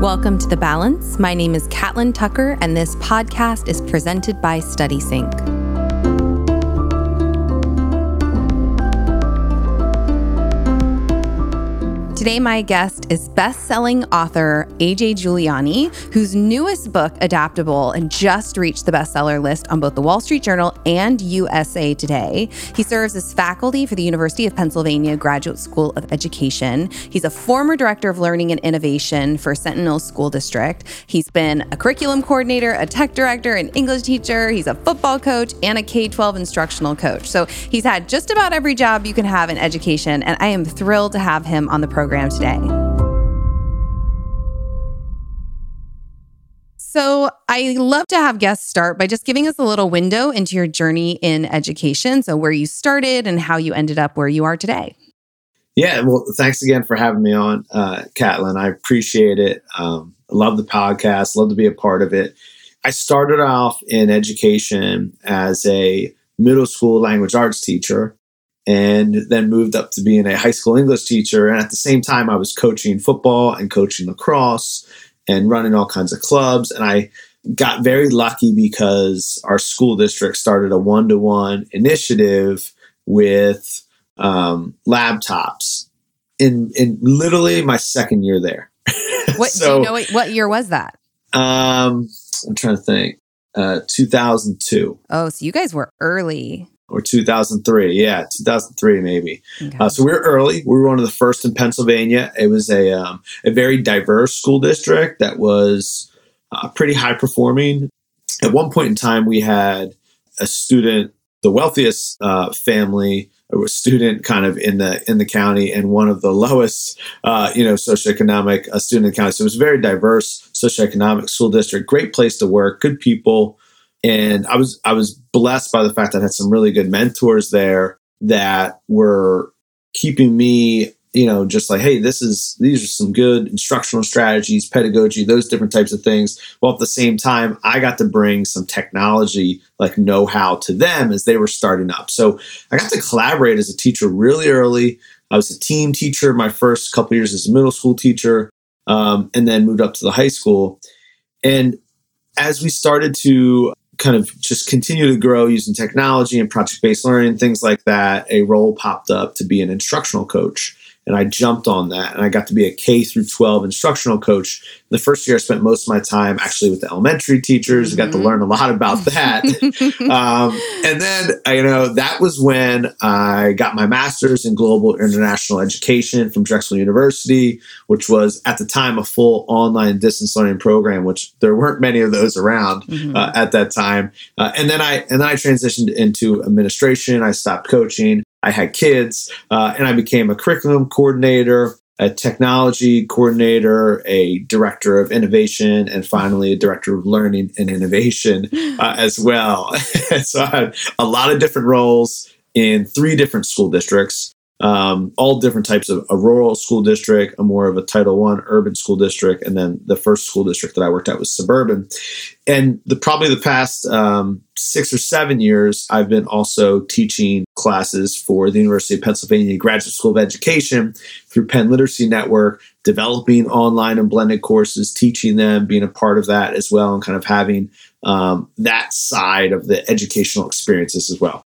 Welcome to The Balance. My name is Catlin Tucker, and this podcast is presented by StudySync. Today, my guest is best-selling author AJ Juliani, whose newest book, Adaptable, and just reached the bestseller list on both the Wall Street Journal and USA Today. He serves as faculty for the University of Pennsylvania Graduate School of Education. He's a former director of learning and innovation for Centennial School District. He's been a curriculum coordinator, a tech director, an English teacher. He's a football coach and a K-12 instructional coach. So he's had just about every job you can have in education, and I am thrilled to have him on the program program today. So, I love to have guests start by just giving us a little window into your journey in education. So, where you started and how you ended up where you are today. Yeah, well, thanks again for having me on, uh, Catlin. I appreciate it. Um, love the podcast, love to be a part of it. I started off in education as a middle school language arts teacher and then moved up to being a high school English teacher. And at the same time, I was coaching football and coaching lacrosse and running all kinds of clubs. And I got very lucky because our school district started a one to one initiative with um, laptops in, in literally my second year there. What so, do you know? What, what year was that? Um, I'm trying to think. Uh, 2002. Oh, so you guys were early or 2003. Yeah, 2003 maybe. Okay. Uh, so we are early. We were one of the first in Pennsylvania. It was a um, a very diverse school district that was uh, pretty high performing. At one point in time, we had a student, the wealthiest uh, family or student kind of in the in the county and one of the lowest uh, you know socioeconomic uh, student in the county so it was a very diverse socioeconomic school district great place to work good people and I was I was blessed by the fact that I had some really good mentors there that were keeping me, you know, just like, hey, this is these are some good instructional strategies, pedagogy, those different types of things. While at the same time, I got to bring some technology like know-how to them as they were starting up. So I got to collaborate as a teacher really early. I was a team teacher my first couple years as a middle school teacher, um, and then moved up to the high school. And as we started to kind of just continue to grow using technology and project based learning, things like that, a role popped up to be an instructional coach and I jumped on that and I got to be a K through 12 instructional coach. The first year I spent most of my time actually with the elementary teachers. Mm-hmm. I got to mm-hmm. learn a lot about that. um, and then, you know, that was when I got my master's in global international education from Drexel University, which was at the time a full online distance learning program, which there weren't many of those around mm-hmm. uh, at that time. Uh, and then I, and then I transitioned into administration. I stopped coaching. I had kids, uh, and I became a curriculum coordinator, a technology coordinator, a director of innovation, and finally a director of learning and innovation uh, as well. so I had a lot of different roles in three different school districts um, all different types of a rural school district, a more of a Title One urban school district, and then the first school district that I worked at was suburban. And the probably the past um, six or seven years, I've been also teaching classes for the University of Pennsylvania Graduate School of Education through Penn Literacy Network, developing online and blended courses, teaching them, being a part of that as well, and kind of having um, that side of the educational experiences as well.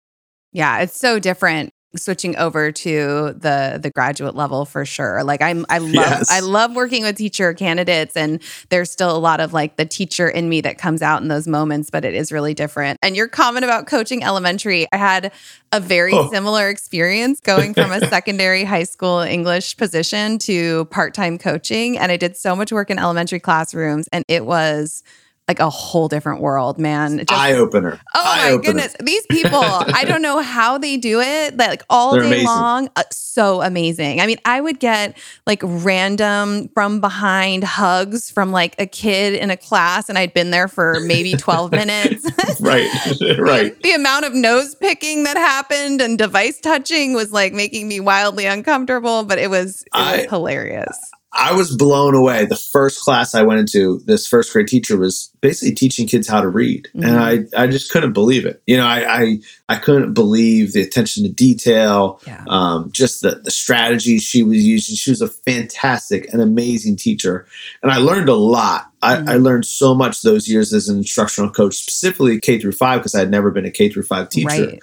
Yeah, it's so different switching over to the the graduate level for sure like i'm i love yes. i love working with teacher candidates and there's still a lot of like the teacher in me that comes out in those moments but it is really different and your comment about coaching elementary i had a very oh. similar experience going from a secondary high school english position to part-time coaching and i did so much work in elementary classrooms and it was like a whole different world, man. Just, Eye opener. Oh Eye my goodness. These people, I don't know how they do it, like all They're day amazing. long. Uh, so amazing. I mean, I would get like random from behind hugs from like a kid in a class, and I'd been there for maybe 12 minutes. right. right. The, the amount of nose picking that happened and device touching was like making me wildly uncomfortable, but it was, it was I, hilarious. I was blown away. The first class I went into, this first grade teacher was basically teaching kids how to read. Mm-hmm. And I, I just couldn't believe it. You know, I, I, I couldn't believe the attention to detail, yeah. um, just the, the strategies she was using. She was a fantastic and amazing teacher. And I learned a lot. Mm-hmm. I, I, learned so much those years as an instructional coach, specifically K through five, because I had never been a K through five teacher. Right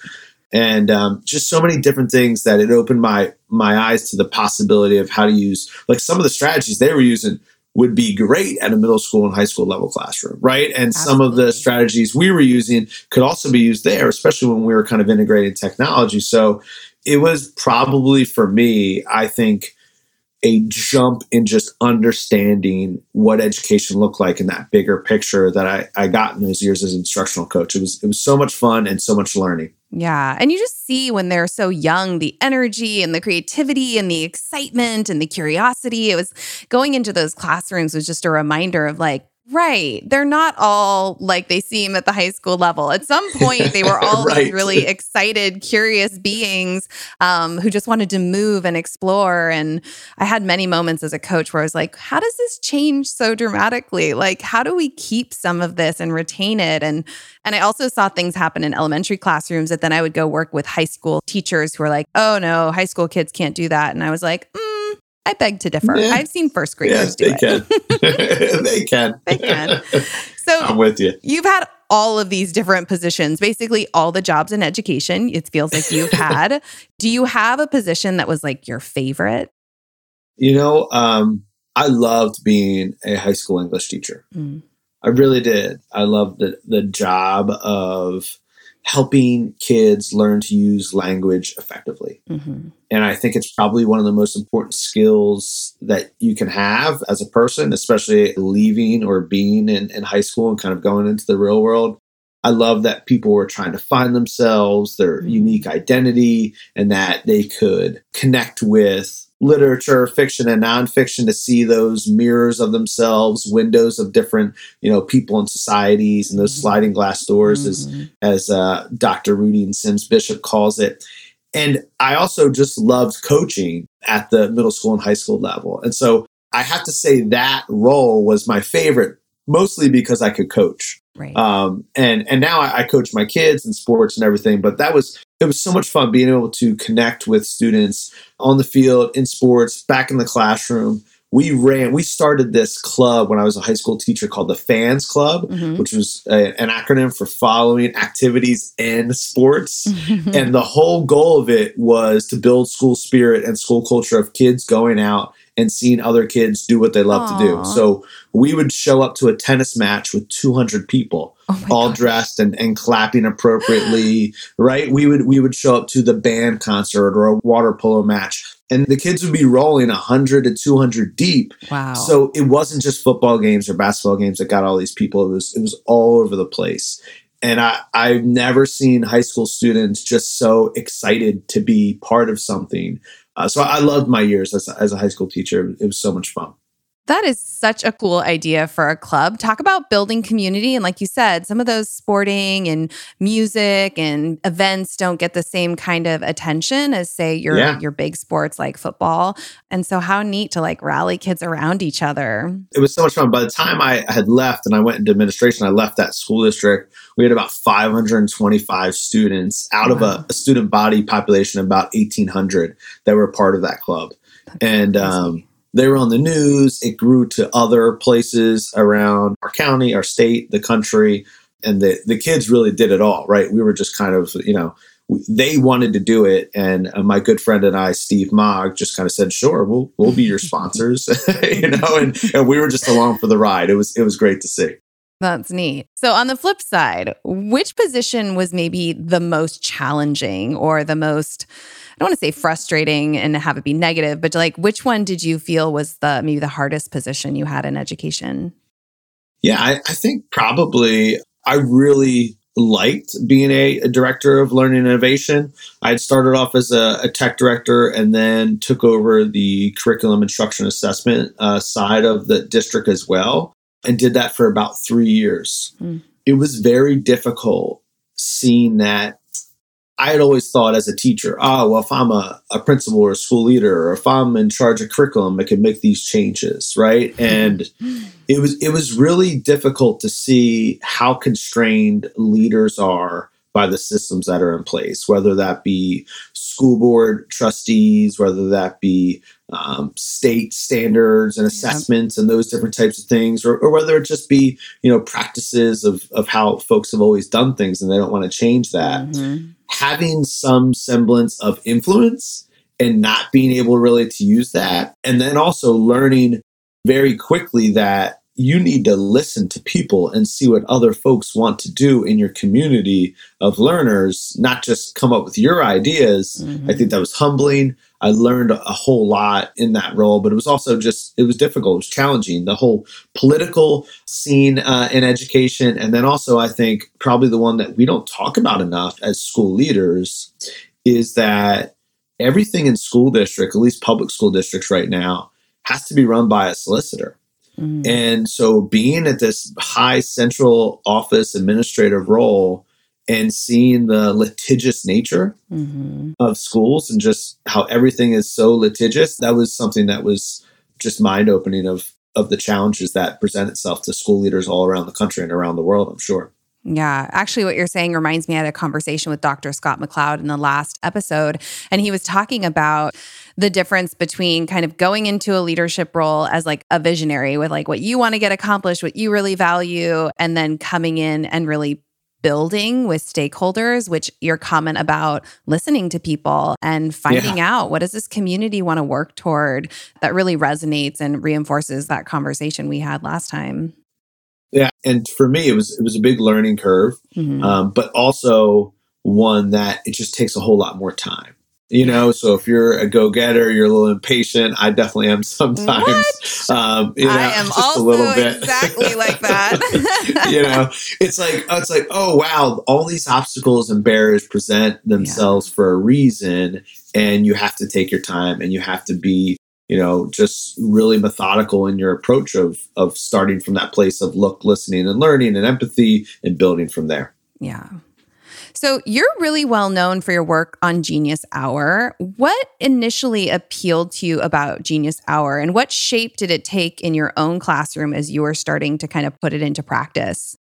and um, just so many different things that it opened my my eyes to the possibility of how to use like some of the strategies they were using would be great at a middle school and high school level classroom, right? And Absolutely. some of the strategies we were using could also be used there, especially when we were kind of integrating technology. So it was probably for me, I think, a jump in just understanding what education looked like in that bigger picture that I, I got in those years as instructional coach. It was it was so much fun and so much learning. Yeah. And you just see when they're so young the energy and the creativity and the excitement and the curiosity. It was going into those classrooms was just a reminder of like, Right. They're not all like they seem at the high school level. At some point, they were all right. these really excited, curious beings um, who just wanted to move and explore. And I had many moments as a coach where I was like, how does this change so dramatically? Like, how do we keep some of this and retain it? And and I also saw things happen in elementary classrooms that then I would go work with high school teachers who were like, oh no, high school kids can't do that. And I was like, mm, I beg to differ. Yeah. I've seen first graders yeah, do they it. Can. they can. They can. So I'm with you. You've had all of these different positions, basically all the jobs in education. It feels like you've had. do you have a position that was like your favorite? You know, um, I loved being a high school English teacher. Mm. I really did. I loved the the job of helping kids learn to use language effectively. Mm-hmm. And I think it's probably one of the most important skills that you can have as a person, especially leaving or being in, in high school and kind of going into the real world. I love that people were trying to find themselves, their mm-hmm. unique identity, and that they could connect with literature, fiction, and nonfiction to see those mirrors of themselves, windows of different, you know, people and societies, and those mm-hmm. sliding glass doors, mm-hmm. as as uh, Dr. Rudine Sims Bishop calls it. And I also just loved coaching at the middle school and high school level, and so I have to say that role was my favorite, mostly because I could coach. Right. Um, and and now I, I coach my kids and sports and everything, but that was it was so much fun being able to connect with students on the field, in sports, back in the classroom. We ran, we started this club when I was a high school teacher called the Fans Club, mm-hmm. which was a, an acronym for following activities and sports. and the whole goal of it was to build school spirit and school culture of kids going out and seeing other kids do what they love Aww. to do. So we would show up to a tennis match with 200 people, oh all gosh. dressed and, and clapping appropriately, right? We would we would show up to the band concert or a water polo match and the kids would be rolling 100 to 200 deep. Wow. So it wasn't just football games or basketball games that got all these people. It was it was all over the place. And I, I've never seen high school students just so excited to be part of something uh, so I loved my years as as a high school teacher. It was so much fun. That is such a cool idea for a club. Talk about building community. And like you said, some of those sporting and music and events don't get the same kind of attention as say your yeah. your big sports like football. And so how neat to like rally kids around each other. It was so much fun. By the time I had left and I went into administration, I left that school district. We had about 525 students out wow. of a, a, student body population of about 1800 that were part of that club. That's and um, they were on the news. It grew to other places around our county, our state, the country. And the, the kids really did it all, right? We were just kind of, you know, they wanted to do it. And uh, my good friend and I, Steve Mogg, just kind of said, sure, we'll, we'll be your sponsors, you know, and, and we were just along for the ride. It was, it was great to see. That's neat. So, on the flip side, which position was maybe the most challenging or the most don't want to say frustrating and have it be negative, but like which one did you feel was the maybe the hardest position you had in education? Yeah, I, I think probably I really liked being a, a, director of learning innovation. I had started off as a, a, tech director and then took over the curriculum instruction assessment uh, side of the district as well, and did that for about three years. Mm. It was very difficult seeing that I had always thought as a teacher, oh, well, if I'm a, a principal or a school leader, or if I'm in charge of curriculum, I can make these changes, right? Mm-hmm. And it was it was really difficult to see how constrained leaders are by the systems that are in place, whether that be school board trustees, whether that be um, state standards and assessments and those different types of things, or, or, whether it just be you know practices of of how folks have always done things and they don't want to change that. Mm-hmm. Having some semblance of influence and not being able really to use that, and then also learning very quickly that you need to listen to people and see what other folks want to do in your community of learners, not just come up with your ideas. Mm-hmm. I think that was humbling. I learned a whole lot in that role, but it was also just, it was difficult. It was challenging. The whole political scene uh, in education. And then also, I think probably the one that we don't talk about enough as school leaders is that everything in school district, at least public school districts right now, has to be run by a solicitor. Mm. And so being at this high central office administrative role and seeing the litigious nature mm-hmm. of schools and just how everything is so litigious, that was something that was just mind opening of of the challenges that present itself to school leaders all around the country and around the world, I'm sure. Yeah, actually, what you're saying reminds me. I had a conversation with Dr. Scott McLeod in the last episode, and he was talking about the difference between kind of going into a leadership role as like a visionary with like what you want to get accomplished, what you really value, and then coming in and really building with stakeholders, which your comment about listening to people and finding yeah. out what does this community want to work toward that really resonates and reinforces that conversation we had last time. Yeah, and for me, it was it was a big learning curve, mm-hmm. um, but also one that it just takes a whole lot more time. You know, so if you're a go getter, you're a little impatient. I definitely am sometimes. Um, you know, I am just also a little bit exactly like that. you know, it's like it's like oh wow, all these obstacles and barriers present themselves yeah. for a reason, and you have to take your time and you have to be you know just really methodical in your approach of of starting from that place of look listening and learning and empathy and building from there yeah so you're really well known for your work on Genius Hour. What initially appealed to you about Genius Hour and what shape did it take in your own classroom as you were starting to kind of put it into practice?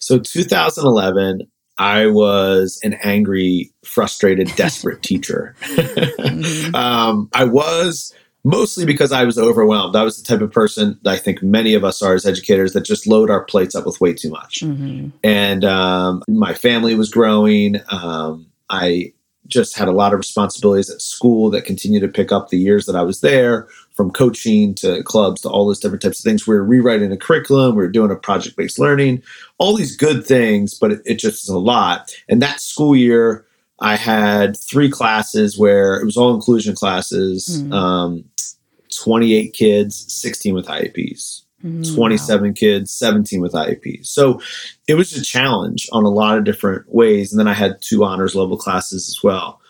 So 2011, I was an angry, frustrated, desperate teacher. mm-hmm. um, I was mostly because I was overwhelmed. I was the type of person that I think many of us are as educators that just load our plates up with way too much. Mm-hmm. And um, my family was growing. Um, I just had a lot of responsibilities at school that continued to pick up the years that I was there, from coaching to clubs to all those different types of things. We were rewriting a curriculum, we were doing a project based learning, all these good things, but it, it just is a lot. And that school year, I had three classes where it was all inclusion classes. Mm. Um, 28 kids, 16 with IEPs. Mm, 27 wow. kids, 17 with IEPs. So it was a challenge on a lot of different ways. And then I had two honors level classes as well.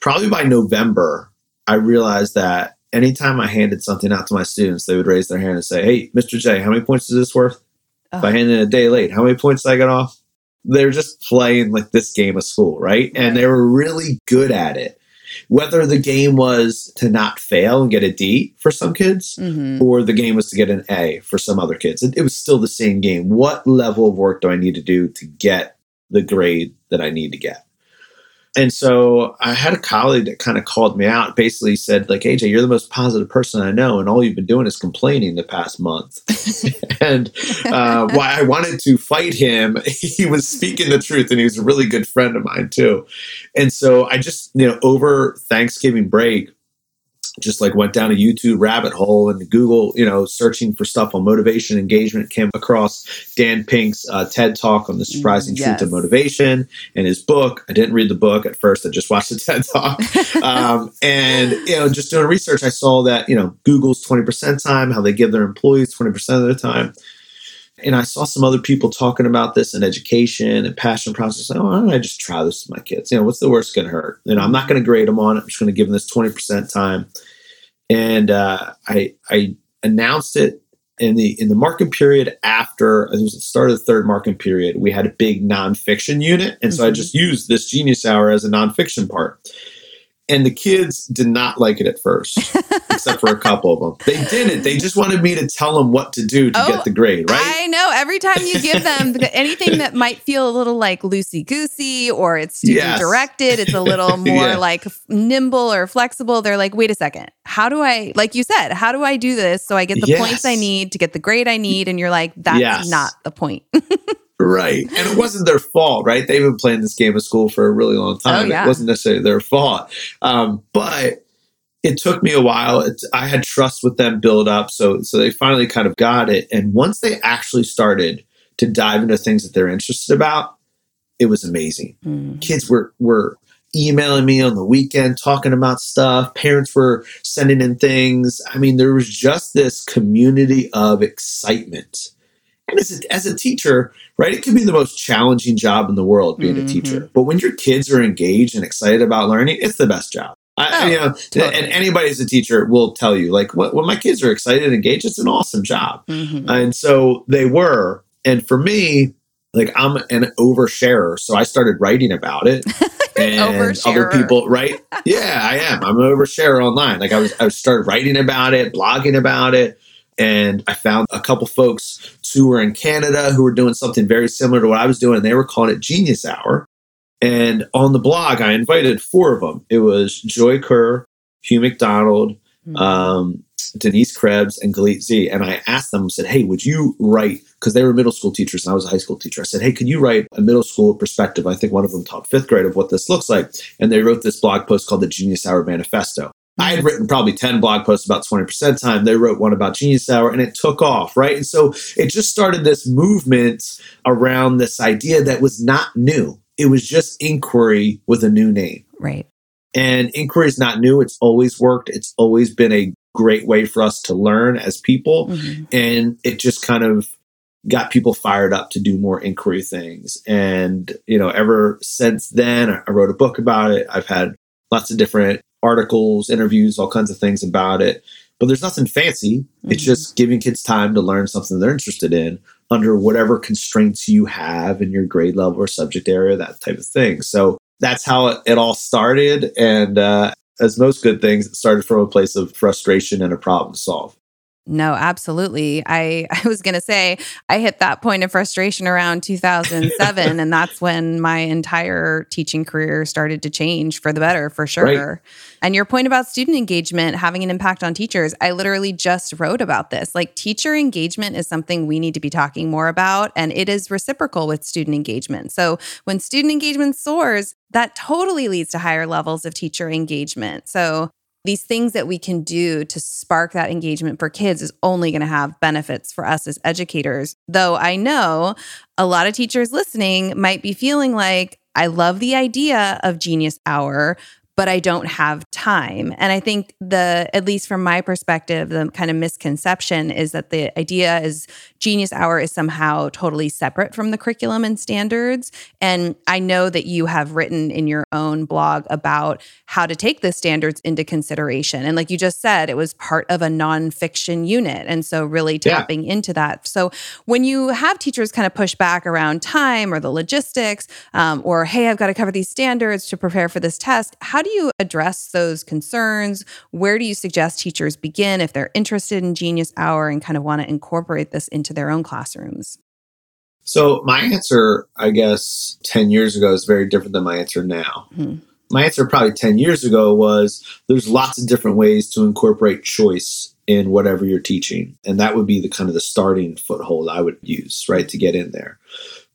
Probably by November, I realized that anytime I handed something out to my students, they would raise their hand and say, Hey, Mr. J, how many points is this worth? If I handed it a day late, how many points did I get off? They're just playing like this game of school, right? And they were really good at it whether the game was to not fail and get a D for some kids, mm-hmm. or the game was to get an A for some other kids. It, it was still the same game. What level of work do I need to do to get the grade that I need to get? And so I had a colleague that kind of called me out, basically said, like, AJ, you're the most positive person I know, and all you've been doing is complaining the past month. and uh, why I wanted to fight him, he was speaking the truth, and he was a really good friend of mine too. And so I just, you know, over Thanksgiving break, just like went down a YouTube rabbit hole and Google, you know, searching for stuff on motivation engagement, came across Dan Pink's uh, TED talk on the surprising yes. truth of motivation and his book. I didn't read the book at first; I just watched the TED talk. um, and you know, just doing research, I saw that you know Google's twenty percent time, how they give their employees twenty percent of the time. And I saw some other people talking about this in education and passion process. Like, oh, why don't I just try this with my kids? You know, what's the worst going to hurt? You know, I'm not going to grade them on it. I'm just going to give them this 20% time. And uh, I, I announced it in the in the marking period after it was the start of the third marking period, we had a big nonfiction unit, and so mm-hmm. I just used this Genius Hour as a nonfiction part. And the kids did not like it at first, except for a couple of them. They didn't. They just wanted me to tell them what to do to oh, get the grade, right? I know. Every time you give them anything that might feel a little like loosey goosey or it's student yes. directed, it's a little more yeah. like nimble or flexible. They're like, wait a second. How do I, like you said, how do I do this so I get the yes. points I need to get the grade I need? And you're like, that's yes. not the point. Right. And it wasn't their fault, right? They've been playing this game of school for a really long time. Oh, yeah. It wasn't necessarily their fault. Um, but it took me a while. It's, I had trust with them build up. So, so they finally kind of got it. And once they actually started to dive into things that they're interested about, it was amazing. Mm. Kids were, were emailing me on the weekend talking about stuff. Parents were sending in things. I mean, there was just this community of excitement and as a, as a teacher, right, it can be the most challenging job in the world being mm-hmm. a teacher. But when your kids are engaged and excited about learning, it's the best job. I, oh, you know, totally. and anybody as a teacher will tell you, like, when my kids are excited and engaged, it's an awesome job. Mm-hmm. And so they were. And for me, like, I'm an oversharer. So I started writing about it. and other people, right? Yeah, I am. I'm an oversharer online. Like I was, I started writing about it, blogging about it. And I found a couple folks who were in Canada who were doing something very similar to what I was doing. And they were calling it Genius Hour. And on the blog, I invited four of them. It was Joy Kirr, Hugh McDonald, mm-hmm. um, Denise Krebs, and Gallit Zvi And I asked them, said, Hey, would you write? Because they were middle school teachers and I was a high school teacher. I said, Hey, could you write a middle school perspective? I think one of them taught fifth grade of what this looks like. And they wrote this blog post called the Genius Hour Manifesto. I had written probably 10 blog posts about 20% time. They wrote one about Genius Hour and it took off, right? And so it just started this movement around this idea that was not new. It was just inquiry with a new name. Right. And inquiry is not new. It's always worked. It's always been a great way for us to learn as people. Mm-hmm. And it just kind of got people fired up to do more inquiry things. And, you know, ever since then, I wrote a book about it. I've had lots of different articles, interviews, all kinds of things about it. But there's nothing fancy. Mm-hmm. It's just giving kids time to learn something they're interested in under whatever constraints you have in your grade level or subject area, that type of thing. So that's how it, it all started. And uh, as most good things, it started from a place of frustration and a problem to solve. No, absolutely. I, I was going to say, I hit that point of frustration around 2007. and that's when my entire teaching career started to change for the better, for sure. Right. And your point about student engagement having an impact on teachers, I literally just wrote about this. Like, teacher engagement is something we need to be talking more about, and it is reciprocal with student engagement. So, when student engagement soars, that totally leads to higher levels of teacher engagement. So, these things that we can do to spark that engagement for kids is only going to have benefits for us as educators. Though I know a lot of teachers listening might be feeling like, I love the idea of Genius Hour, but I don't have time. And I think the, at least from my perspective, the kind of misconception is that the idea is Genius Hour is somehow totally separate from the curriculum and standards. And I know that you have written in your own blog about how to take the standards into consideration. And like you just said, it was part of a nonfiction unit. And so really tapping yeah. into that. So when you have teachers kind of push back around time or the logistics, um, or hey, I've got to cover these standards to prepare for this test, how do you address those concerns? Where do you suggest teachers begin if they're interested in Genius Hour and kind of want to incorporate this into their own classrooms? So, my answer, I guess, 10 years ago is very different than my answer now. hmm My answer probably 10 years ago was there's lots of different ways to incorporate choice in whatever you're teaching. And that would be the kind of the starting foothold I would use, right, to get in there.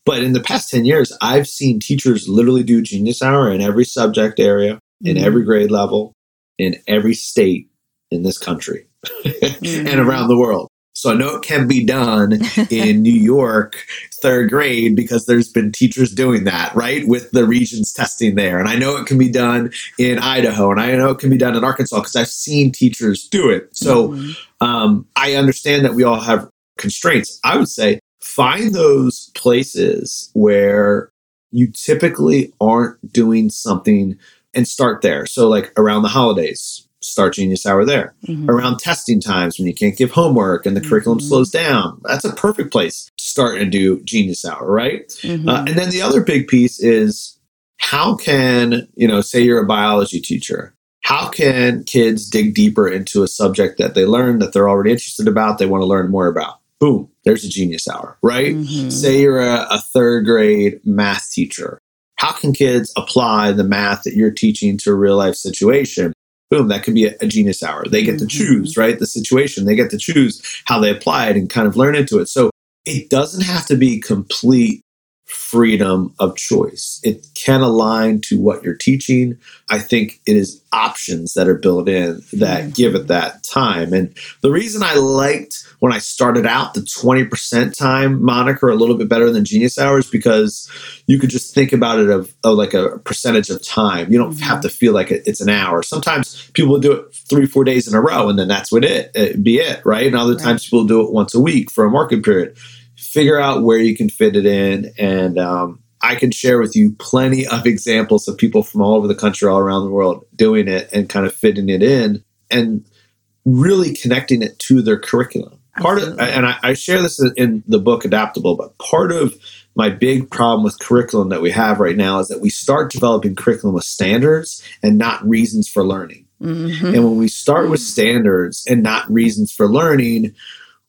But in the past 10 years, I've seen teachers literally do Genius Hour in every subject area in mm-hmm. every grade level, in every state in this country mm-hmm. and around the world. So I know it can be done in New York, third grade, because there's been teachers doing that, right? With the Regents testing there. And I know it can be done in Idaho and I know it can be done in Arkansas because I've seen teachers do it. So mm-hmm. um, I understand that we all have constraints. I would say find those places where you typically aren't doing something and start there. So, like around the holidays, start Genius Hour there. Mm-hmm. Around testing times when you can't give homework and the mm-hmm. curriculum slows down, that's a perfect place to start and do Genius Hour, right? Mm-hmm. Uh, and then the other big piece is how can, you know, say you're a biology teacher, how can kids dig deeper into a subject that they learn that they're already interested about, they want to learn more about? Boom, there's a genius hour, right? Mm-hmm. Say you're a, a third grade math teacher. How can kids apply the math that you're teaching to a real life situation? Boom, that could be a, a genius hour. They get mm-hmm. to choose, right? The situation, they get to choose how they apply it and kind of learn into it. So it doesn't have to be complete freedom of choice. It can align to what you're teaching. I think it is options that are built in that mm-hmm. give it that time. And the reason I liked when I started out the 20% time moniker a little bit better than Genius Hours because you could just think about it of, of like a percentage of time. You don't mm-hmm. have to feel like it's an hour. Sometimes people do it three, four days in a row, and then that's what it, it be it, right? And other right. times people do it once a week for a market period figure out where you can fit it in. And um, I can share with you plenty of examples of people from all over the country, all around the world doing it and kind of fitting it in and really connecting it to their curriculum. Part of, and I, I share this in the book Adaptable, but part of my big problem with curriculum that we have right now is that we start developing curriculum with standards and not reasons for learning. Mm-hmm. And when we start with standards and not reasons for learning,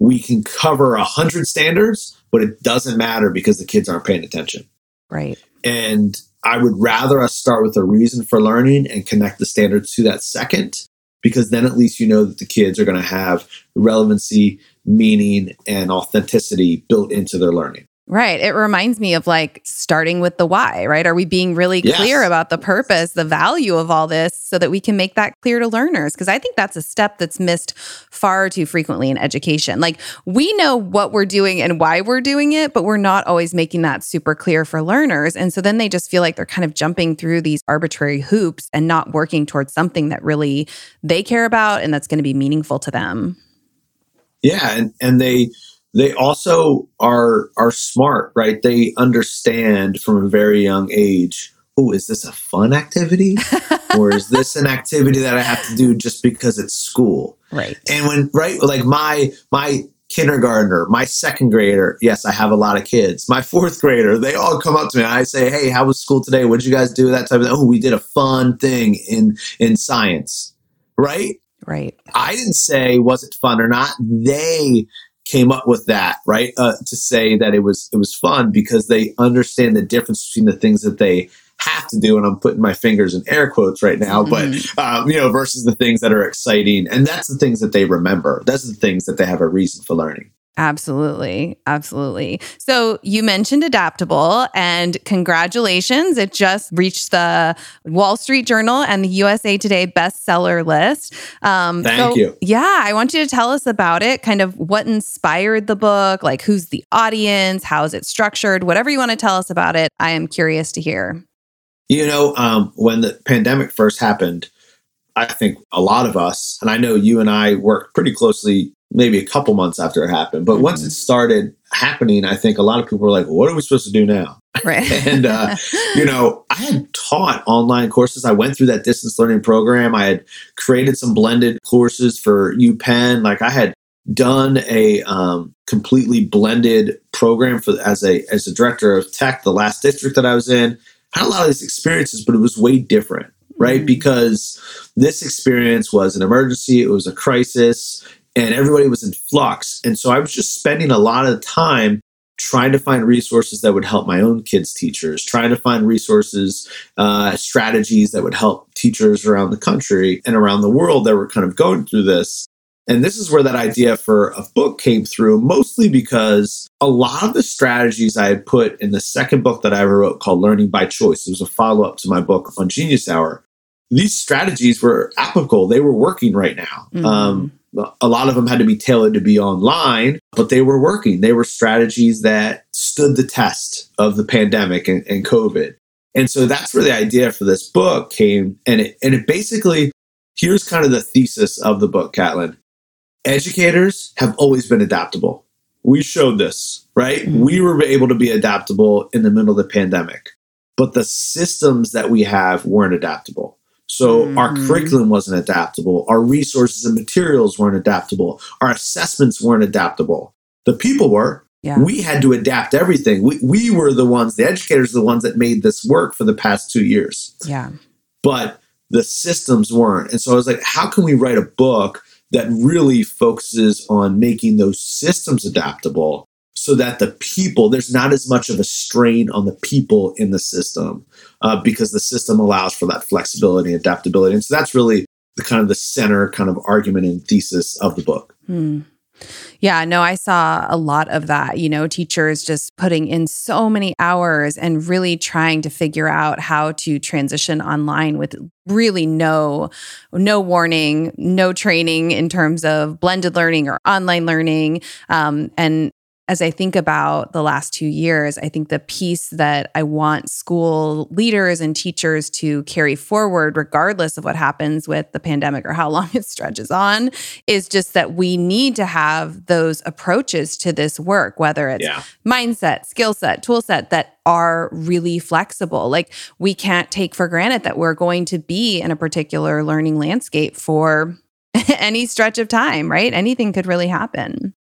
we can cover a hundred standards, but it doesn't matter because the kids aren't paying attention. Right. And I would rather us start with a reason for learning and connect the standards to that second, because then at least you know that the kids are going to have relevancy, meaning, and authenticity built into their learning. Right. It reminds me of like starting with the why, right? Are we being really yes. clear about the purpose, the value of all this so that we can make that clear to learners? Because I think that's a step that's missed far too frequently in education. Like we know what we're doing and why we're doing it, but we're not always making that super clear for learners. And so then they just feel like they're kind of jumping through these arbitrary hoops and not working towards something that really they care about and that's going to be meaningful to them. Yeah. And, and they, they also are are smart, right? They understand from a very young age. Oh, is this a fun activity, or is this an activity that I have to do just because it's school? Right. And when right, like my my kindergartner, my second grader. Yes, I have a lot of kids. My fourth grader, they all come up to me. I say, "Hey, how was school today? What did you guys do?" That type of thing. Oh, we did a fun thing in in science, right? Right. I didn't say was it fun or not. They came up with that right? Uh, to say that it was it was fun because they understand the difference between the things that they have to do and i'm putting my fingers in air quotes right now mm-hmm. but um, you know versus the things that are exciting. And that's the things that they remember. That's the things that they have a reason for learning Absolutely. Absolutely. So you mentioned adaptable and congratulations. It just reached the Wall Street Journal and the USA Today bestseller list. Um, Thank so, you. Yeah. I want you to tell us about it, kind of what inspired the book, like who's the audience, how is it structured, whatever you want to tell us about it. I am curious to hear. You know, um, when the pandemic first happened, I think a lot of us, and I know you and I worked pretty closely maybe a couple months after it happened. But mm-hmm. once it started happening, I think a lot of people were like, well, what are we supposed to do now? Right. and, uh, you know, I had taught online courses. I went through that distance learning program. I had created some blended courses for UPenn. Like I had done a um, completely blended program for as a as a director of tech, the last district that I was in. I had a lot of these experiences, but it was way different right? Mm-hmm. Because this experience was an emergency, it was a crisis, and everybody was in flux. And so I was just spending a lot of time trying to find resources that would help my own kids' teachers, trying to find resources, uh, strategies that would help teachers around the country and around the world that were kind of going through this. And this is where that idea for a book came through, mostly because a lot of the strategies I had put in the second book that I ever wrote called Learning by Choice, it was a follow up to my book on Genius Hour. These strategies were applicable, they were working right now. Mm-hmm. Um, a lot of them had to be tailored to be online, but they were working. They were strategies that stood the test of the pandemic and, and COVID. And so that's where the idea for this book came. And it, and it basically, here's kind of the thesis of the book, Catlin. Educators have always been adaptable. We showed this, right? Mm-hmm. We were able to be adaptable in the middle of the pandemic, but the systems that we have weren't adaptable. So mm-hmm. our curriculum wasn't adaptable. Our resources and materials weren't adaptable. Our assessments weren't adaptable. The people were. Yeah. We had to adapt everything. We, we were the ones, the educators, the ones that made this work for the past two years. Yeah. But the systems weren't. And so I was like, how can we write a book that really focuses on making those systems adaptable so that the people, there's not as much of a strain on the people in the system uh, because the system allows for that flexibility and adaptability. And so that's really the kind of the center kind of argument and thesis of the book. Hmm. Yeah, no, I saw a lot of that, you know, teachers just putting in so many hours and really trying to figure out how to transition online with really no no warning, no training in terms of blended learning or online learning. Um, and as I think about the last two years, I think the piece that I want school leaders and teachers to carry forward, regardless of what happens with the pandemic or how long it stretches on, is just that we need to have those approaches to this work, whether it's yeah. mindset, skill set, tool set that are really flexible. Like we can't take for granted that we're going to be in a particular learning landscape for any stretch of time, right? Anything could really happen.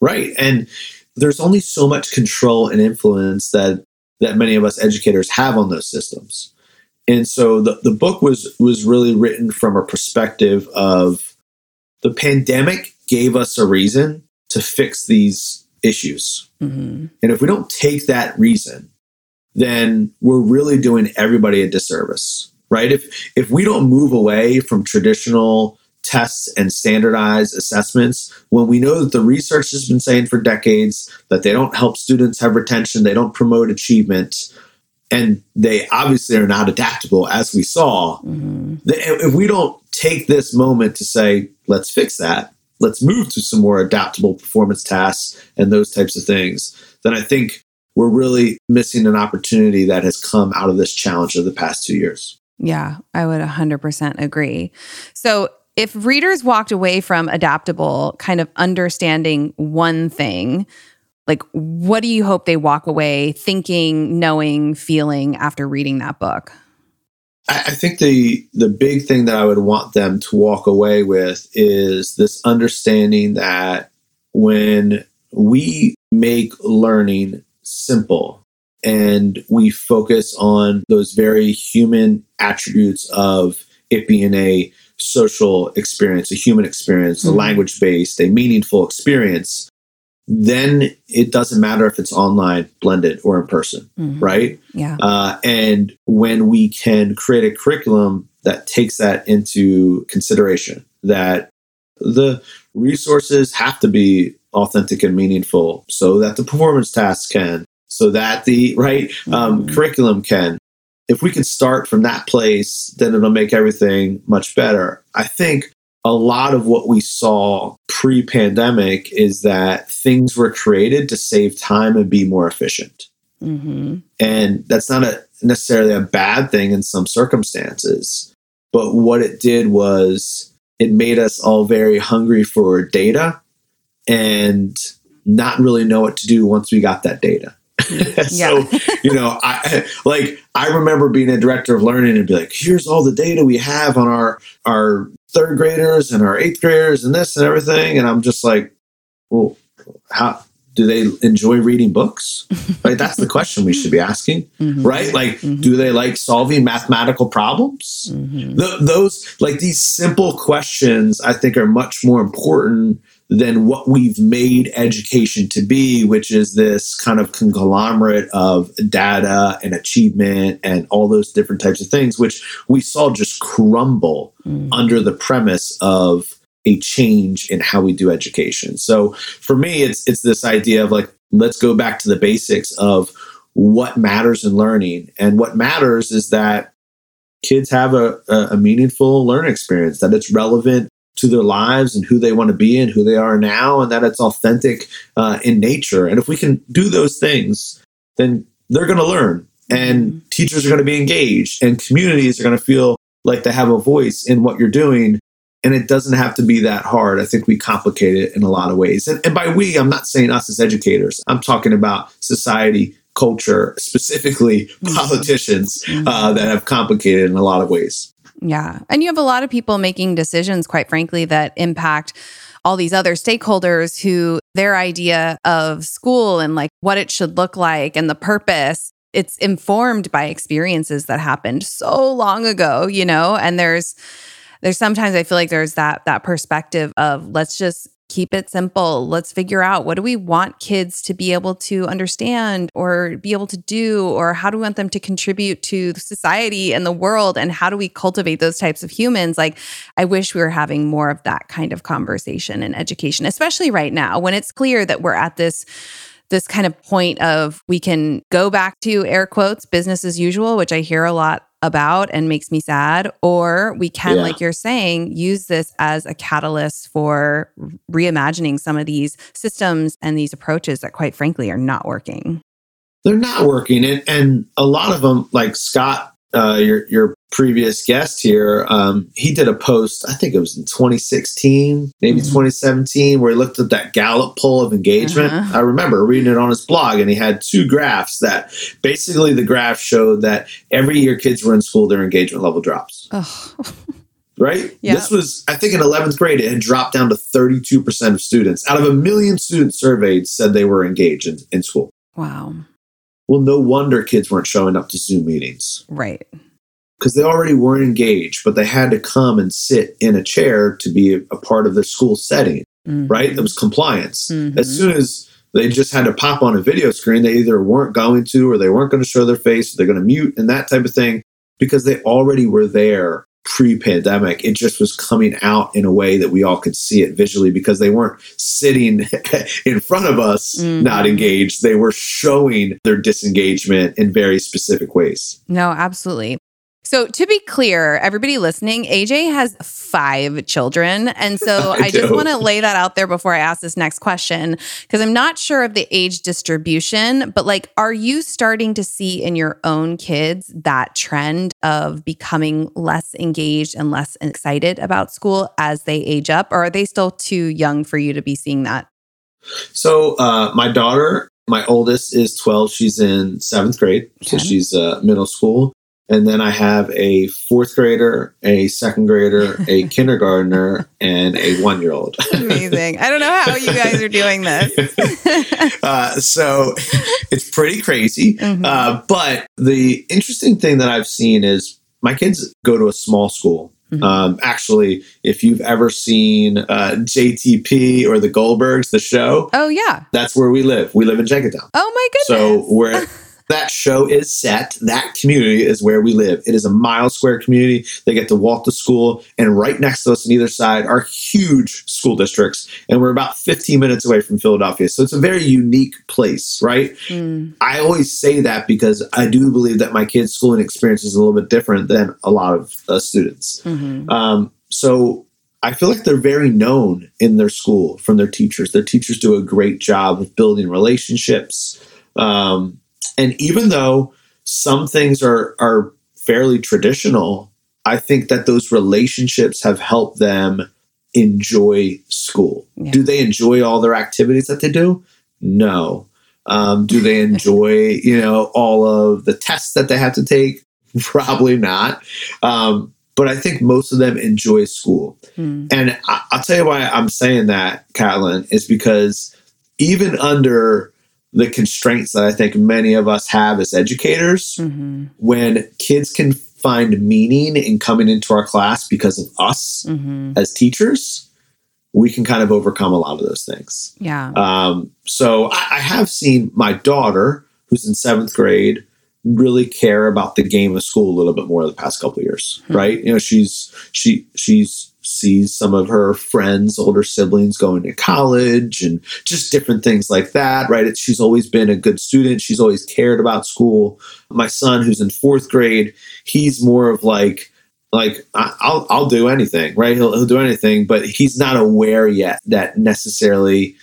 Right. And there's only so much control and influence that that many of us educators have on those systems. And so the, the book was was really written from a perspective of the pandemic gave us a reason to fix these issues. Mm-hmm. And if we don't take that reason, then we're really doing everybody a disservice, right? If if we don't move away from traditional tests and standardized assessments when we know that the research has been saying for decades that they don't help students have retention, they don't promote achievement, and they obviously are not adaptable, as we saw. Mm-hmm. If we don't take this moment to say, let's fix that, let's move to some more adaptable performance tasks and those types of things, then I think we're really missing an opportunity that has come out of this challenge of the past two years. Yeah, I would 100% agree. So, if readers walked away from adaptable kind of understanding one thing like what do you hope they walk away thinking knowing feeling after reading that book? I think the the big thing that I would want them to walk away with is this understanding that when we make learning simple and we focus on those very human attributes of it being a social experience, a human experience, mm-hmm. a language based, a meaningful experience, then it doesn't matter if it's online, blended, or in person, mm-hmm. right? Yeah. Uh, and when we can create a curriculum that takes that into consideration, that the resources have to be authentic and meaningful so that the performance tasks can, so that the right um, mm-hmm. curriculum can, if we can start from that place, then it'll make everything much better. I think a lot of what we saw pre pandemic is that things were created to save time and be more efficient. Mm-hmm. And that's not a, necessarily a bad thing in some circumstances. But what it did was it made us all very hungry for data and not really know what to do once we got that data. so, you know, I like I remember being a director of learning and be like, here's all the data we have on our our third graders and our eighth graders and this and everything. And I'm just like, well, how do they enjoy reading books? Like that's the question we should be asking, mm-hmm. right? Like, mm-hmm. do they like solving mathematical problems? Mm-hmm. The, those like these simple questions, I think, are much more important than what we've made education to be, which is this kind of conglomerate of data and achievement and all those different types of things, which we saw just crumble mm. under the premise of a change in how we do education. So for me, it's it's this idea of like, let's go back to the basics of what matters in learning. And what matters is that kids have a, a meaningful learning experience, that it's relevant to their lives and who they want to be and who they are now, and that it's authentic uh, in nature. And if we can do those things, then they're going to learn, and mm-hmm. teachers are going to be engaged, and communities are going to feel like they have a voice in what you're doing. And it doesn't have to be that hard. I think we complicate it in a lot of ways. And, and by we, I'm not saying us as educators. I'm talking about society, culture, specifically mm-hmm. politicians uh, that have complicated in a lot of ways. Yeah. And you have a lot of people making decisions, quite frankly, that impact all these other stakeholders who their idea of school and like what it should look like and the purpose it's informed by experiences that happened so long ago you know and there's there's sometimes i feel like there's that that perspective of let's just keep it simple. Let's figure out what do we want kids to be able to understand or be able to do, or how do we want them to contribute to society and the world? And how do we cultivate those types of humans? Like, I wish we were having more of that kind of conversation and education, especially right now when it's clear that we're at this this kind of point of we can go back to air quotes business as usual which i hear a lot about and makes me sad or we can yeah. like you're saying use this as a catalyst for reimagining some of these systems and these approaches that quite frankly are not working they're not working and, and a lot of them like scott uh, your your previous guest here, um, he did a post. I think it was in 2016, maybe mm-hmm. 2017, where he looked at that Gallup poll of engagement. Uh-huh. I remember reading it on his blog, and he had two graphs that basically the graph showed that every year kids were in school, their engagement level drops. Oh. right? Yeah. This was, I think, in 11th grade, it had dropped down to 32% of students out of a million students surveyed said they were engaged in, in school. Wow. Well, no wonder kids weren't showing up to Zoom meetings. Right. Because they already weren't engaged, but they had to come and sit in a chair to be a, part of their school setting, mm-hmm. right? It was compliance. Mm-hmm. As soon as they just had to pop on a video screen, they either weren't going to or they weren't going to show their face, they're going to mute and that type of thing because they already were there pre-pandemic it just was coming out in a way that we all could see it visually because they weren't sitting in front of us mm-hmm. not engaged. They were showing their disengagement in very specific ways. No absolutely so, to be clear, everybody listening, AJ has five children. And so I, I just want to lay that out there before I ask this next question, because I'm not sure of the age distribution, but like, are you starting to see in your own kids that trend of becoming less engaged and less excited about school as they age up? Or are they still too young for you to be seeing that? So, uh, my daughter, my oldest is 12. She's in seventh grade. Okay. So she's uh, middle school. And then I have a fourth grader, a second grader, a kindergartner, and a one year old. Amazing. I don't know how you guys are doing this. uh, so it's pretty crazy. Mm-hmm. Uh, but the interesting thing that I've seen is my kids go to a small school. Mm-hmm. Um, actually, if you've ever seen uh, JTP or the Goldbergs, the show, oh yeah, that's where we live. We live in Jenkintown. Oh my goodness! So we're that show is set. That community is where we live. It is a mile square community. They get to walk to school, and right next to us on either side are huge school districts. And we're about 15 minutes away from Philadelphia. So it's a very unique place, right? Mm. I always say that because I do believe that my kids' schooling experience is a little bit different than a lot of uh, students. Mm-hmm. Um, so I feel like they're very known in their school from their teachers. Their teachers do a great job of building relationships. Um, and even though some things are are fairly traditional, I think that those relationships have helped them enjoy school. Yeah. Do they enjoy all their activities that they do? No. Um, do they enjoy, you know, all of the tests that they have to take? Probably not. Um, but I think most of them enjoy school. Hmm. And I, will tell you why I'm saying that, Catlin, is because even under the constraints that I think many of us have as educators mm-hmm. when kids can find meaning in coming into our class because of us mm-hmm. as teachers, we can kind of overcome a lot of those things. Yeah. Um, so I, I have seen my daughter, who's in seventh grade, really care about the game of school a little bit more the past couple years, mm-hmm. right? You know, she's she she's sees some of her friends, older siblings going to college and just different things like that, right? It's, she's always been a good student. She's always cared about school. My son, who's in fourth grade, he's more of like, like I'll I'll do anything, right? He'll he'll do anything, but he's not aware yet that necessarily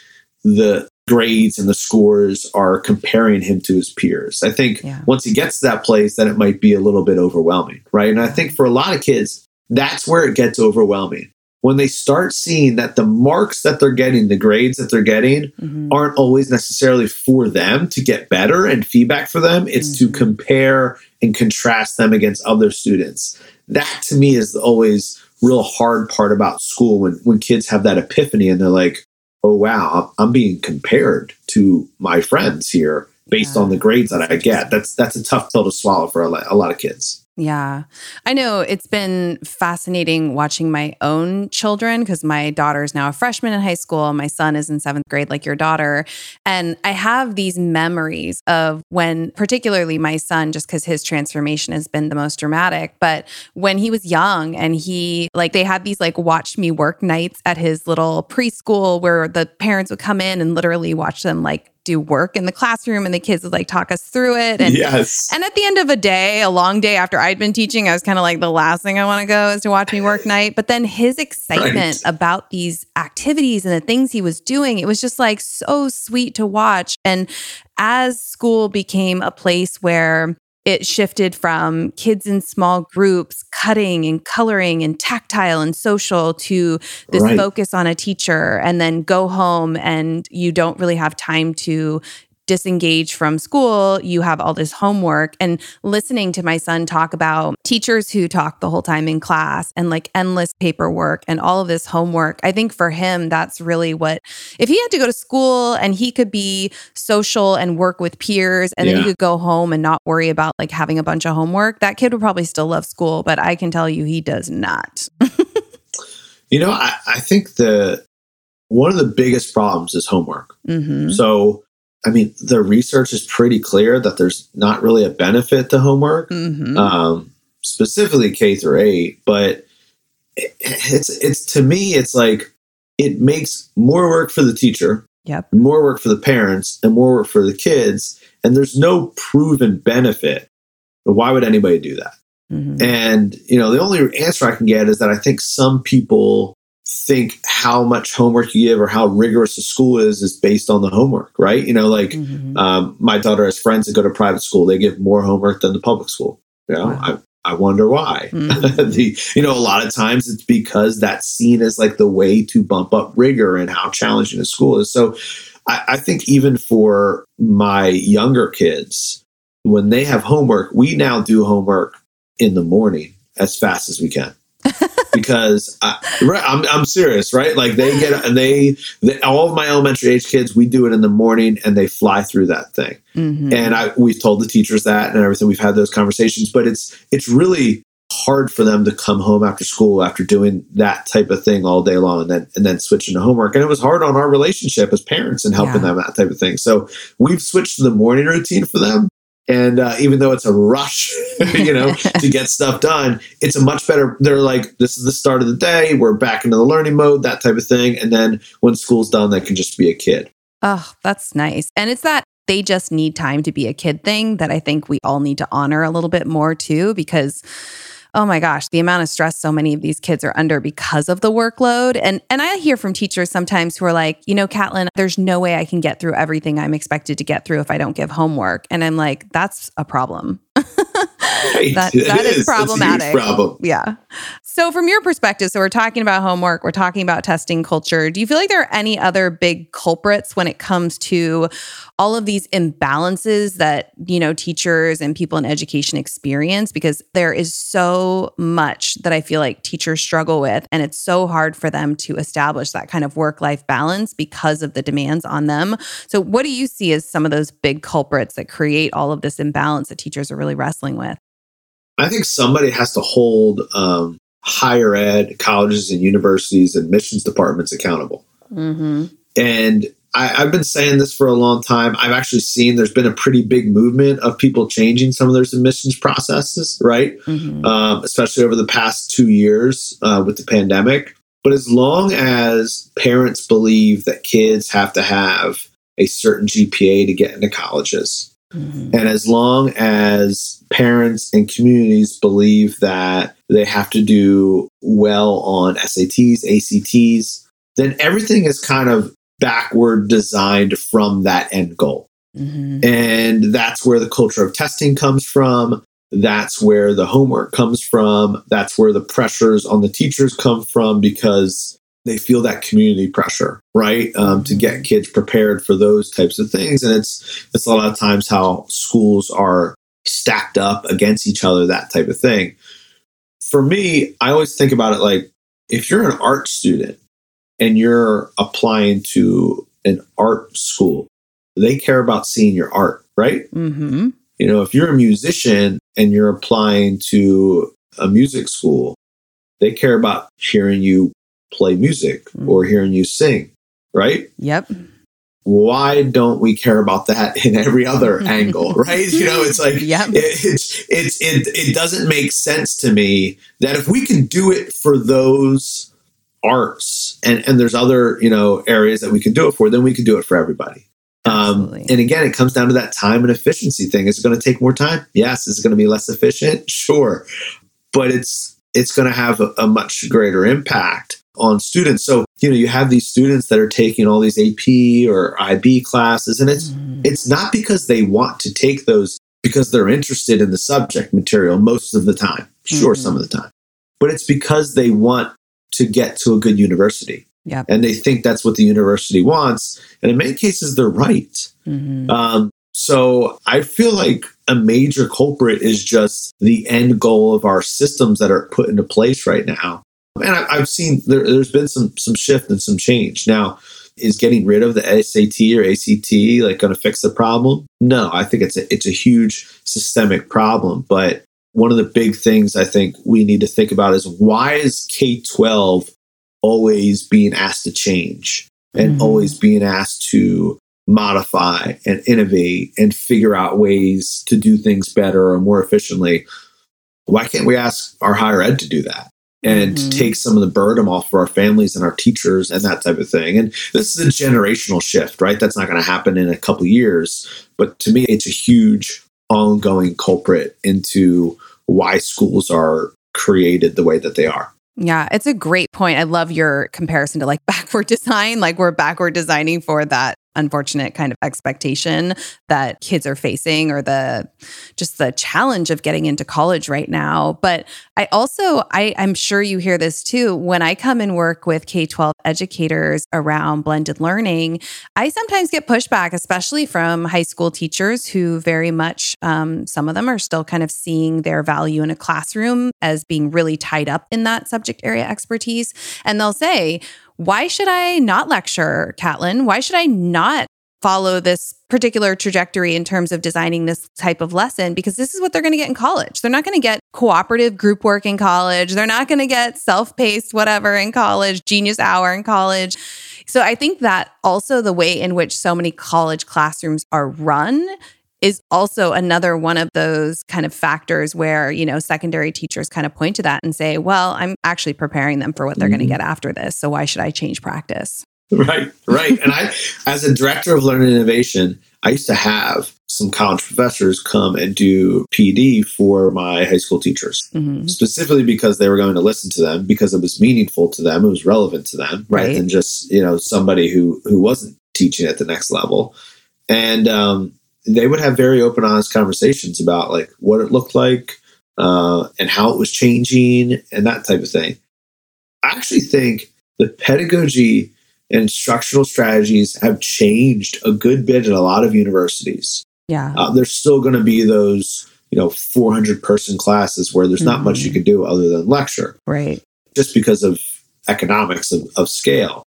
the grades and the scores are comparing him to his peers. I think yeah. once he gets to that place, then it might be a little bit overwhelming, right? And I think for a lot of kids, that's where it gets overwhelming when they start seeing that the marks that they're getting, the grades that they're getting, mm-hmm. aren't always necessarily for them to get better and feedback for them, it's mm-hmm. to compare and contrast them against other students. That to me is always real hard part about school when when kids have that epiphany and they're like, "Oh wow, I'm being compared to my friends here based yeah. on the grades that I get." That's that's a tough pill to swallow for a, a lot of kids. Yeah. I know it's been fascinating watching my own children because my daughter is now a freshman in high school. My son is in seventh grade, like your daughter. And I have these memories of when, particularly my son, just because his transformation has been the most dramatic. But when he was young and he, like, they had these like watch me work nights at his little preschool where the parents would come in and literally watch them like do work in the classroom and the kids would like talk us through it. And yes. And at the end of a day, a long day after I'd been teaching, I was kind of like the last thing I want to go is to watch me work night. But then his excitement right. about these activities and the things he was doing, it was just like so sweet to watch. And as school became a place where it shifted from kids in small groups cutting and coloring and tactile and social to this right. focus on a teacher and then go home and you don't really have time to disengage from school, you have all this homework. And listening to my son talk about teachers who talk the whole time in class and like endless paperwork and all of this homework, I think for him, that's really what, if he had to go to school and he could be social and work with peers and yeah. then he could go home and not worry about like having a bunch of homework, that kid would probably still love school. But I can tell you he does not. you know, I, I think the, one of the biggest problems is homework. Mm-hmm. So I mean, the research is pretty clear that there's not really a benefit to homework, mm-hmm. um, specifically K through eight. But it, it's it's to me, it's like it makes more work for the teacher, yep, more work for the parents, and more work for the kids. And there's no proven benefit. But why would anybody do that? Mm-hmm. And you know, the only answer I can get is that I think some people think how much homework you give or how rigorous the school is is based on the homework, right? You know, like mm-hmm. um, my daughter has friends that go to private school; they give more homework than the public school. You know, wow. I I wonder why. Mm-hmm. the, you know, a lot of times it's because that's seen as like the way to bump up rigor and how challenging the school is. So, I, I think even for my younger kids, when they have homework, we now do homework in the morning as fast as we can because I, right, I'm, I'm serious, right? Like they get and they, they, all of my elementary age kids, we do it in the morning and they fly through that thing. Mm-hmm. And I we've told the teachers that and everything. We've had those conversations, but it's it's really hard for them to come home after school after doing that type of thing all day long and then and then switching to homework. And it was hard on our relationship as parents and helping yeah. them that type of thing. So we've switched to the morning routine for them and uh, even though it's a rush, you know, to get stuff done, it's a much better. They're like, this is the start of the day. We're back into the learning mode, that type of thing. And then when school's done, they can just be a kid. Oh, that's nice. And it's that they just need time to be a kid thing that I think we all need to honor a little bit more too, because oh my gosh, the amount of stress so many of these kids are under because of the workload. And and I hear from teachers sometimes who are like, you know, Catlin, there's no way I can get through everything I'm expected to get through if I don't give homework. And I'm like, that's a problem. right. that, that is, is problematic. problem. Yeah. So, from your perspective, so we're talking about homework, we're talking about testing culture. Do you feel like there are any other big culprits when it comes to all of these imbalances that, you know, teachers and people in education experience? Because there is so much that I feel like teachers struggle with, and it's so hard for them to establish that kind of work life balance because of the demands on them. So, what do you see as some of those big culprits that create all of this imbalance that teachers are really wrestling with? I think somebody has to hold um, higher ed, colleges and universities and admissions departments accountable. Mm-hmm. And I, have been saying this for a long time. I've actually seen there's been a pretty big movement of people changing some of their admissions processes, right? Mm-hmm. Um, especially over the past two years uh, with the pandemic. But as long as parents believe that kids have to have a certain GPA to get into colleges, Mm-hmm. And as long as parents and communities believe that they have to do well on SATs, ACTs, then everything is kind of backward designed from that end goal. Mm-hmm. And that's where the culture of testing comes from. that's where the homework comes from. That's where the pressures on the teachers come from because they feel that community pressure, right? Um, to get mm-hmm. kids prepared for those types of things. And it's, it's a lot of times how schools are stacked up against each other, that type of thing. For me, I always think about it like if you're an art student and you're applying to an art school, they care about seeing your art, right? Mm-hmm. You know, if you're a musician and you're applying to a music school, they care about hearing you play music mm-hmm. or hearing you sing, right? Yep. Why don't we care about that in every other angle, right? You know, it's like yep. it, it's it's it it doesn't make sense to me that if we can do it for those arts and and there's other you know areas that we can do it for, then we can do it for everybody. Um, and again, it comes down to that time and efficiency thing. Is it going to take more time? Yes. Is it going to be less efficient? Sure. But it's it's going to have a, a much greater impact on students. So, you know, you have these students that are taking all these AP or IB classes, and it's mm. it's not because they want to take those because they're interested in the subject material most of the time. Sure, mm-hmm. some of the time. But it's because they want to get to a good university. Yeah. And they think that's what the university wants. And in many cases, they're right. Mm-hmm. Um, so I feel like a major culprit is just the end goal of our systems that are put into place right now. And I, have seen there, has been some some shift and some change. Now, is getting rid of the SAT or ACT like going to fix the problem? No, I think it's a, it's a huge systemic problem. But one of the big things I think we need to think about is why is K twelve always being asked to change and mm-hmm. always being asked to modify and innovate and figure out ways to do things better or more efficiently. Why can't we ask our higher ed to do that? And mm-hmm. take some of the burden off for our families and our teachers and that type of thing. And this is a generational shift, right? That's not going to happen in a couple years. But to me, it's a huge ongoing culprit into why schools are created the way that they are. Yeah, it's a great point. I love your comparison to like backward design. Like we're backward designing for that unfortunate kind of expectation that kids are facing or the just the challenge of getting into college right now. But i also I, i'm sure you hear this too. When i come and work with k-12 educators around blended learning i sometimes get pushback especially from high school teachers who very much um, some of them are still kind of seeing their value in a classroom as being really tied up in that subject area expertise. And they'll say why should I not lecture, Catlin? Why should I not follow this particular trajectory in terms of designing this type of lesson? Because this is what they're going to get in college. They're not going to get cooperative group work in college. They're not going to get self paced whatever in college, genius hour in college. So I think that also the way in which so many college classrooms are run is also another one of those kind of factors where, you know, secondary teachers kind of point to that and say, well, I'm actually preparing them for what they're mm-hmm. going to get after this. So why should I change practice? Right, right. and I, as a director of learning innovation, I used to have some college professors come and do PD for my high school teachers, mm-hmm. specifically because they were going to listen to them because it was meaningful to them, it was relevant to them, right? right. Than just you know somebody who who wasn't teaching at the next level. And um, they would have very open, honest conversations about like what it looked like uh, and how it was changing and that type of thing. I actually think the pedagogy and instructional strategies have changed a good bit at a lot of universities. Yeah, uh, there's still going to be those you know 400 person classes where there's mm-hmm. not much you mm-hmm. can do other than lecture, right? Just because of economics of, of scale.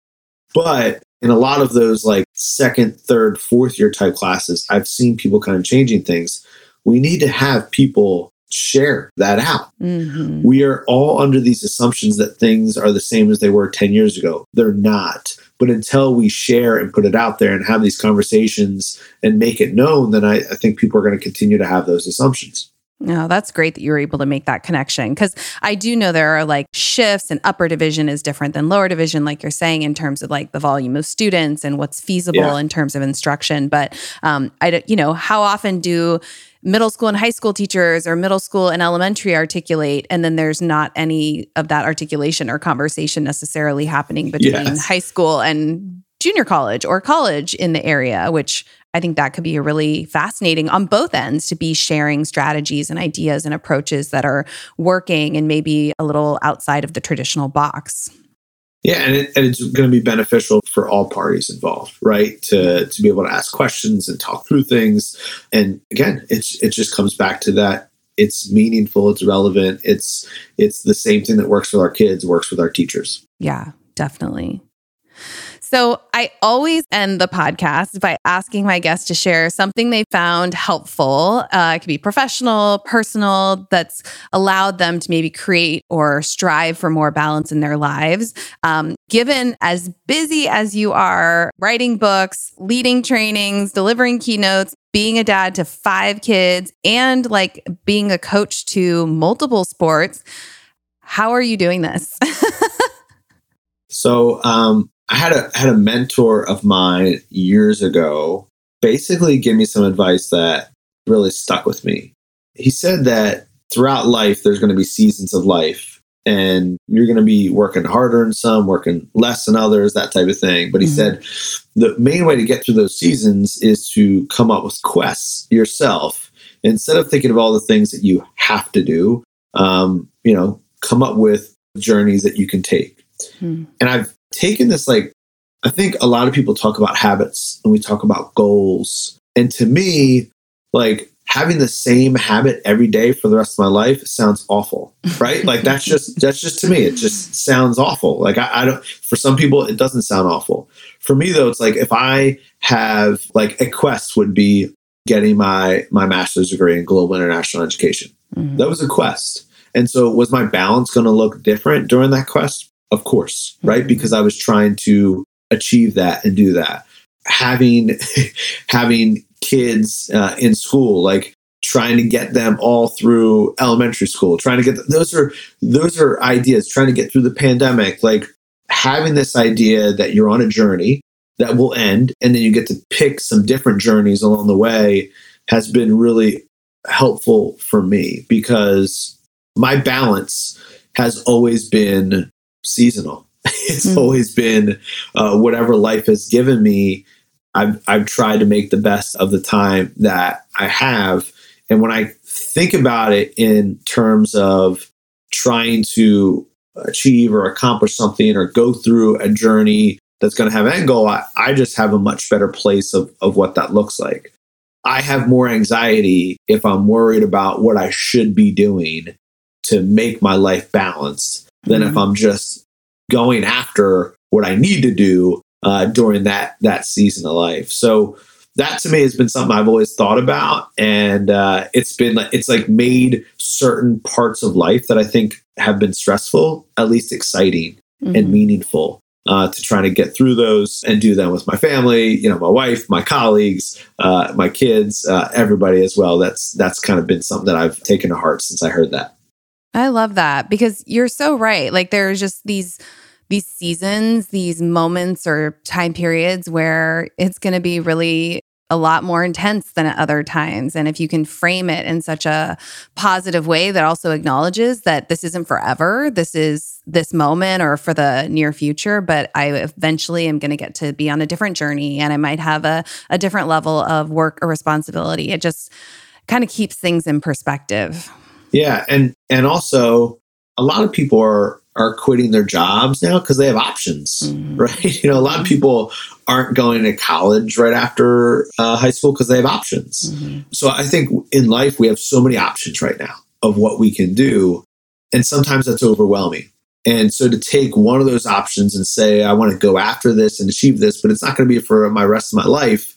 But in a lot of those like second, third, fourth year type classes, I've seen people kind of changing things. We need to have people share that out. Mm-hmm. We are all under these assumptions that things are the same as they were 10 years ago. They're not. But until we share and put it out there and have these conversations and make it known, then I, I think people are going to continue to have those assumptions. No, oh, that's great that you were able to make that connection because I do know there are like shifts and upper division is different than lower division, like you're saying, in terms of like the volume of students and what's feasible yeah. in terms of instruction. But um, I, don't, you know, how often do middle school and high school teachers or middle school and elementary articulate and then there's not any of that articulation or conversation necessarily happening between yes. high school and junior college or college in the area which I think that could be a really fascinating on both ends to be sharing strategies and ideas and approaches that are working and maybe a little outside of the traditional box. Yeah, and, it, and it's going to be beneficial for all parties involved, right? To to be able to ask questions and talk through things. And again, it's it just comes back to that it's meaningful, it's relevant, it's it's the same thing that works with our kids, works with our teachers. Yeah, definitely. So I always end the podcast by asking my guests to share something they found helpful. Uh, it could be professional, personal, that's allowed them to maybe create or strive for more balance in their lives. Um, given as busy as you are, writing books, leading trainings, delivering keynotes, being a dad to five kids, and like being a coach to multiple sports, how are you doing this? so, um, I had a had a mentor of mine years ago basically give me some advice that really stuck with me. He said that throughout life there's going to be seasons of life and you're going to be working harder in some, working less in others, that type of thing. But he mm-hmm. said the main way to get through those seasons is to come up with quests yourself. Instead of thinking of all the things that you have to do, um, you know, come up with journeys that you can take. Mm. And I've taken this like I think a lot of people talk about habits and we talk about goals. And to me, like having the same habit every day for the rest of my life sounds awful, right? like that's just that's just to me, it just sounds awful. Like I, I, don't for some people it doesn't sound awful. For me though, it's like if I have like a quest would be getting my my master's degree in global international education. Mm-hmm. That was a quest. And so was my balance going to look different during that quest? Of course, right? Mm-hmm. Because I was trying to achieve that and do that. Having having kids uh, in school, like trying to get them all through elementary school, trying to get them, those are those are ideas. Trying to get through the pandemic, like having this idea that you're on a journey that will end, and then you get to pick some different journeys along the way, has been really helpful for me because my balance has always been seasonal. it's mm. always been uh, whatever life has given me. I've I've tried to make the best of the time that I have, and when I think about it in terms of trying to achieve or accomplish something or go through a journey that's going to have an end goal, I, I just have a much better place of, of what that looks like. I have more anxiety if I'm worried about what I should be doing to make my life balanced than mm-hmm. if I'm just going after what I need to do uh, during that that season of life. So that to me has been something I've always thought about, and uh, it's been like it's like made certain parts of life that I think have been stressful at least exciting mm-hmm. and meaningful. Uh, to try to get through those and do them with my family, you know, my wife, my colleagues, uh, my kids, uh, everybody as well. That's that's kind of been something that I've taken to heart since I heard that. I love that because you're so right. Like there's just these these seasons, these moments or time periods where it's going to be really a lot more intense than at other times. And if you can frame it in such a positive way that also acknowledges that this isn't forever, this is this moment or for the near future, but I eventually am going to get to be on a different journey and I might have a, a different level of work or responsibility. It just kind of keeps things in perspective. Yeah. And, and also, a lot of people are are quitting their jobs now because they have options, mm-hmm. right? You know, a lot of people aren't going to college right after uh, high school because they have options. Mm-hmm. So I think in life we have so many options right now of what we can do, and sometimes that's overwhelming. And so to take one of those options and say, I want to go after this and achieve this, but it's not going to be for my rest of my life,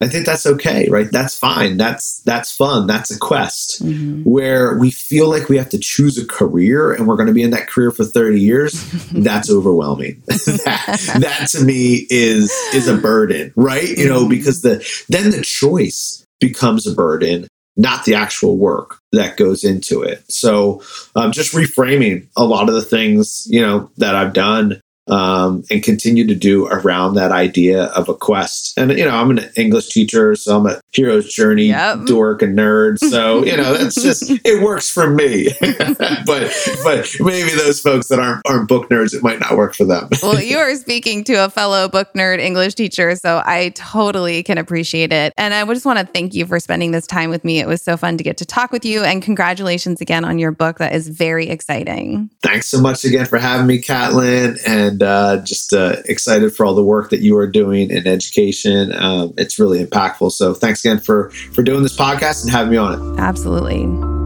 I think that's okay, right? That's fine. That's that's fun. That's a quest mm-hmm. where we feel like we have to choose a career and we're going to be in that career for 30 years. that's overwhelming. that, that to me is is a burden, right? You know, mm-hmm. because the then the choice becomes a burden, not the actual work that goes into it. So, um, just reframing a lot of the things you know that I've done um, and continue to do around that idea of a quest. And, you know, I'm an English teacher, so I'm a hero's journey yep. dork and nerd. So, you know, that's just, it works for me. but, but maybe those folks that aren't, aren't book nerds, it might not work for them. well, you are speaking to a fellow book nerd English teacher, so I totally can appreciate it. And I just want to thank you for spending this time with me. It was so fun to get to talk with you. And congratulations again on your book. That is very exciting. Thanks so much again for having me, Catlin. And uh, just uh, excited for all the work that you are doing in education. Um, it's really impactful. So thanks again for for doing this podcast and having me on it. Absolutely.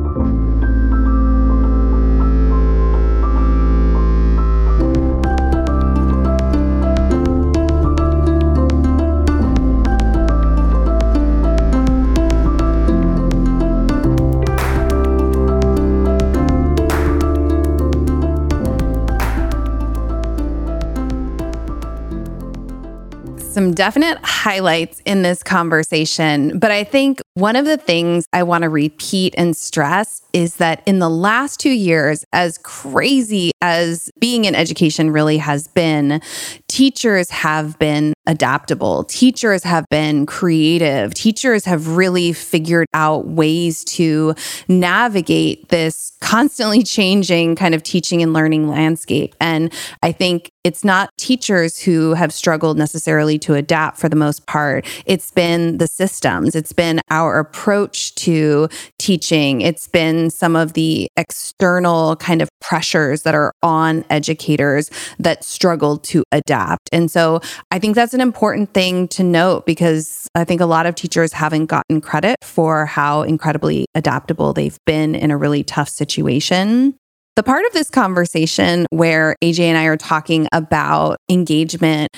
Some definite highlights in this conversation. But I think one of the things I want to repeat and stress is that in the last two years, as crazy as being in education really has been, teachers have been adaptable. Teachers have been creative. Teachers have really figured out ways to navigate this constantly changing kind of teaching and learning landscape. And I think it's not teachers who have struggled necessarily to adapt for the most part. It's been the systems, it's been our approach to teaching, it's been some of the external kind of pressures that are on educators that struggled to adapt. And so I think that's an important thing to note because I think a lot of teachers haven't gotten credit for how incredibly adaptable they've been in a really tough situation. The part of this conversation where AJ and I are talking about engagement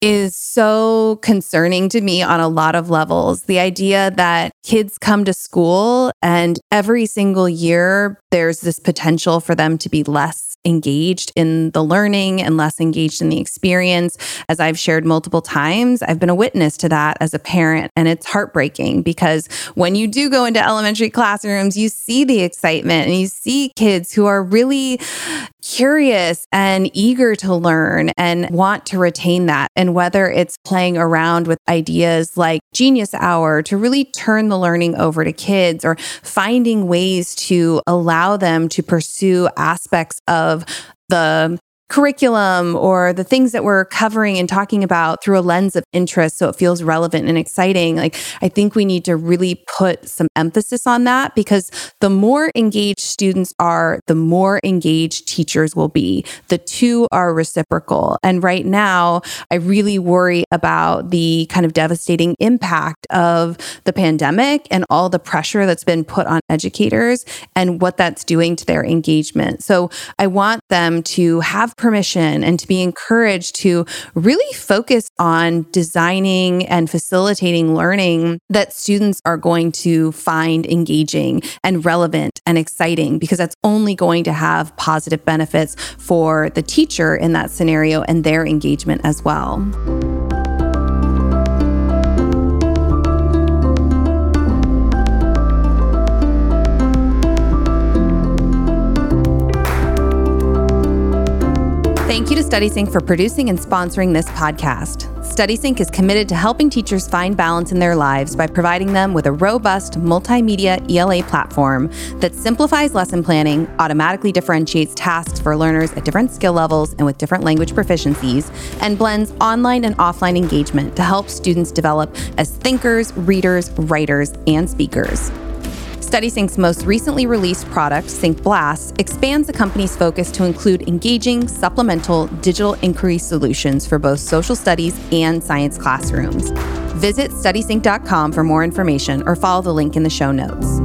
is so concerning to me on a lot of levels. The idea that kids come to school and every single year there's this potential for them to be less engaged in the learning and less engaged in the experience. As I've shared multiple times, I've been a witness to that as a parent, and it's heartbreaking because when you do go into elementary classrooms, you see the excitement and you see kids who are really curious and eager to learn and want to retain that. And whether it's playing around with ideas like Genius Hour to really turn the learning over to kids or finding ways to allow them to pursue aspects of the curriculum or the things that we're covering and talking about through a lens of interest so it feels relevant and exciting like i think we need to really put some emphasis on that because the more engaged students are the more engaged teachers will be. The two are reciprocal. And right now i really worry about the kind of devastating impact of the pandemic and all the pressure that's been put on educators and what that's doing to their engagement. So i want them to have permission and to be encouraged to really focus on designing and facilitating learning that students are going to find engaging and relevant and exciting because that's only going to have positive benefits for the teacher in that scenario and their engagement as well. Thank you to StudySync for producing and sponsoring this podcast. StudySync is committed to helping teachers find balance in their lives by providing them with a robust multimedia ELA platform that simplifies lesson planning, automatically differentiates tasks for learners at different skill levels and with different language proficiencies, and blends online and offline engagement to help students develop as thinkers, readers, writers, and speakers. StudySync's most recently released product, SyncBlast, expands the company's focus to include engaging, supplemental digital inquiry solutions for both social studies and science classrooms. Visit studysync.com for more information or follow the link in the show notes.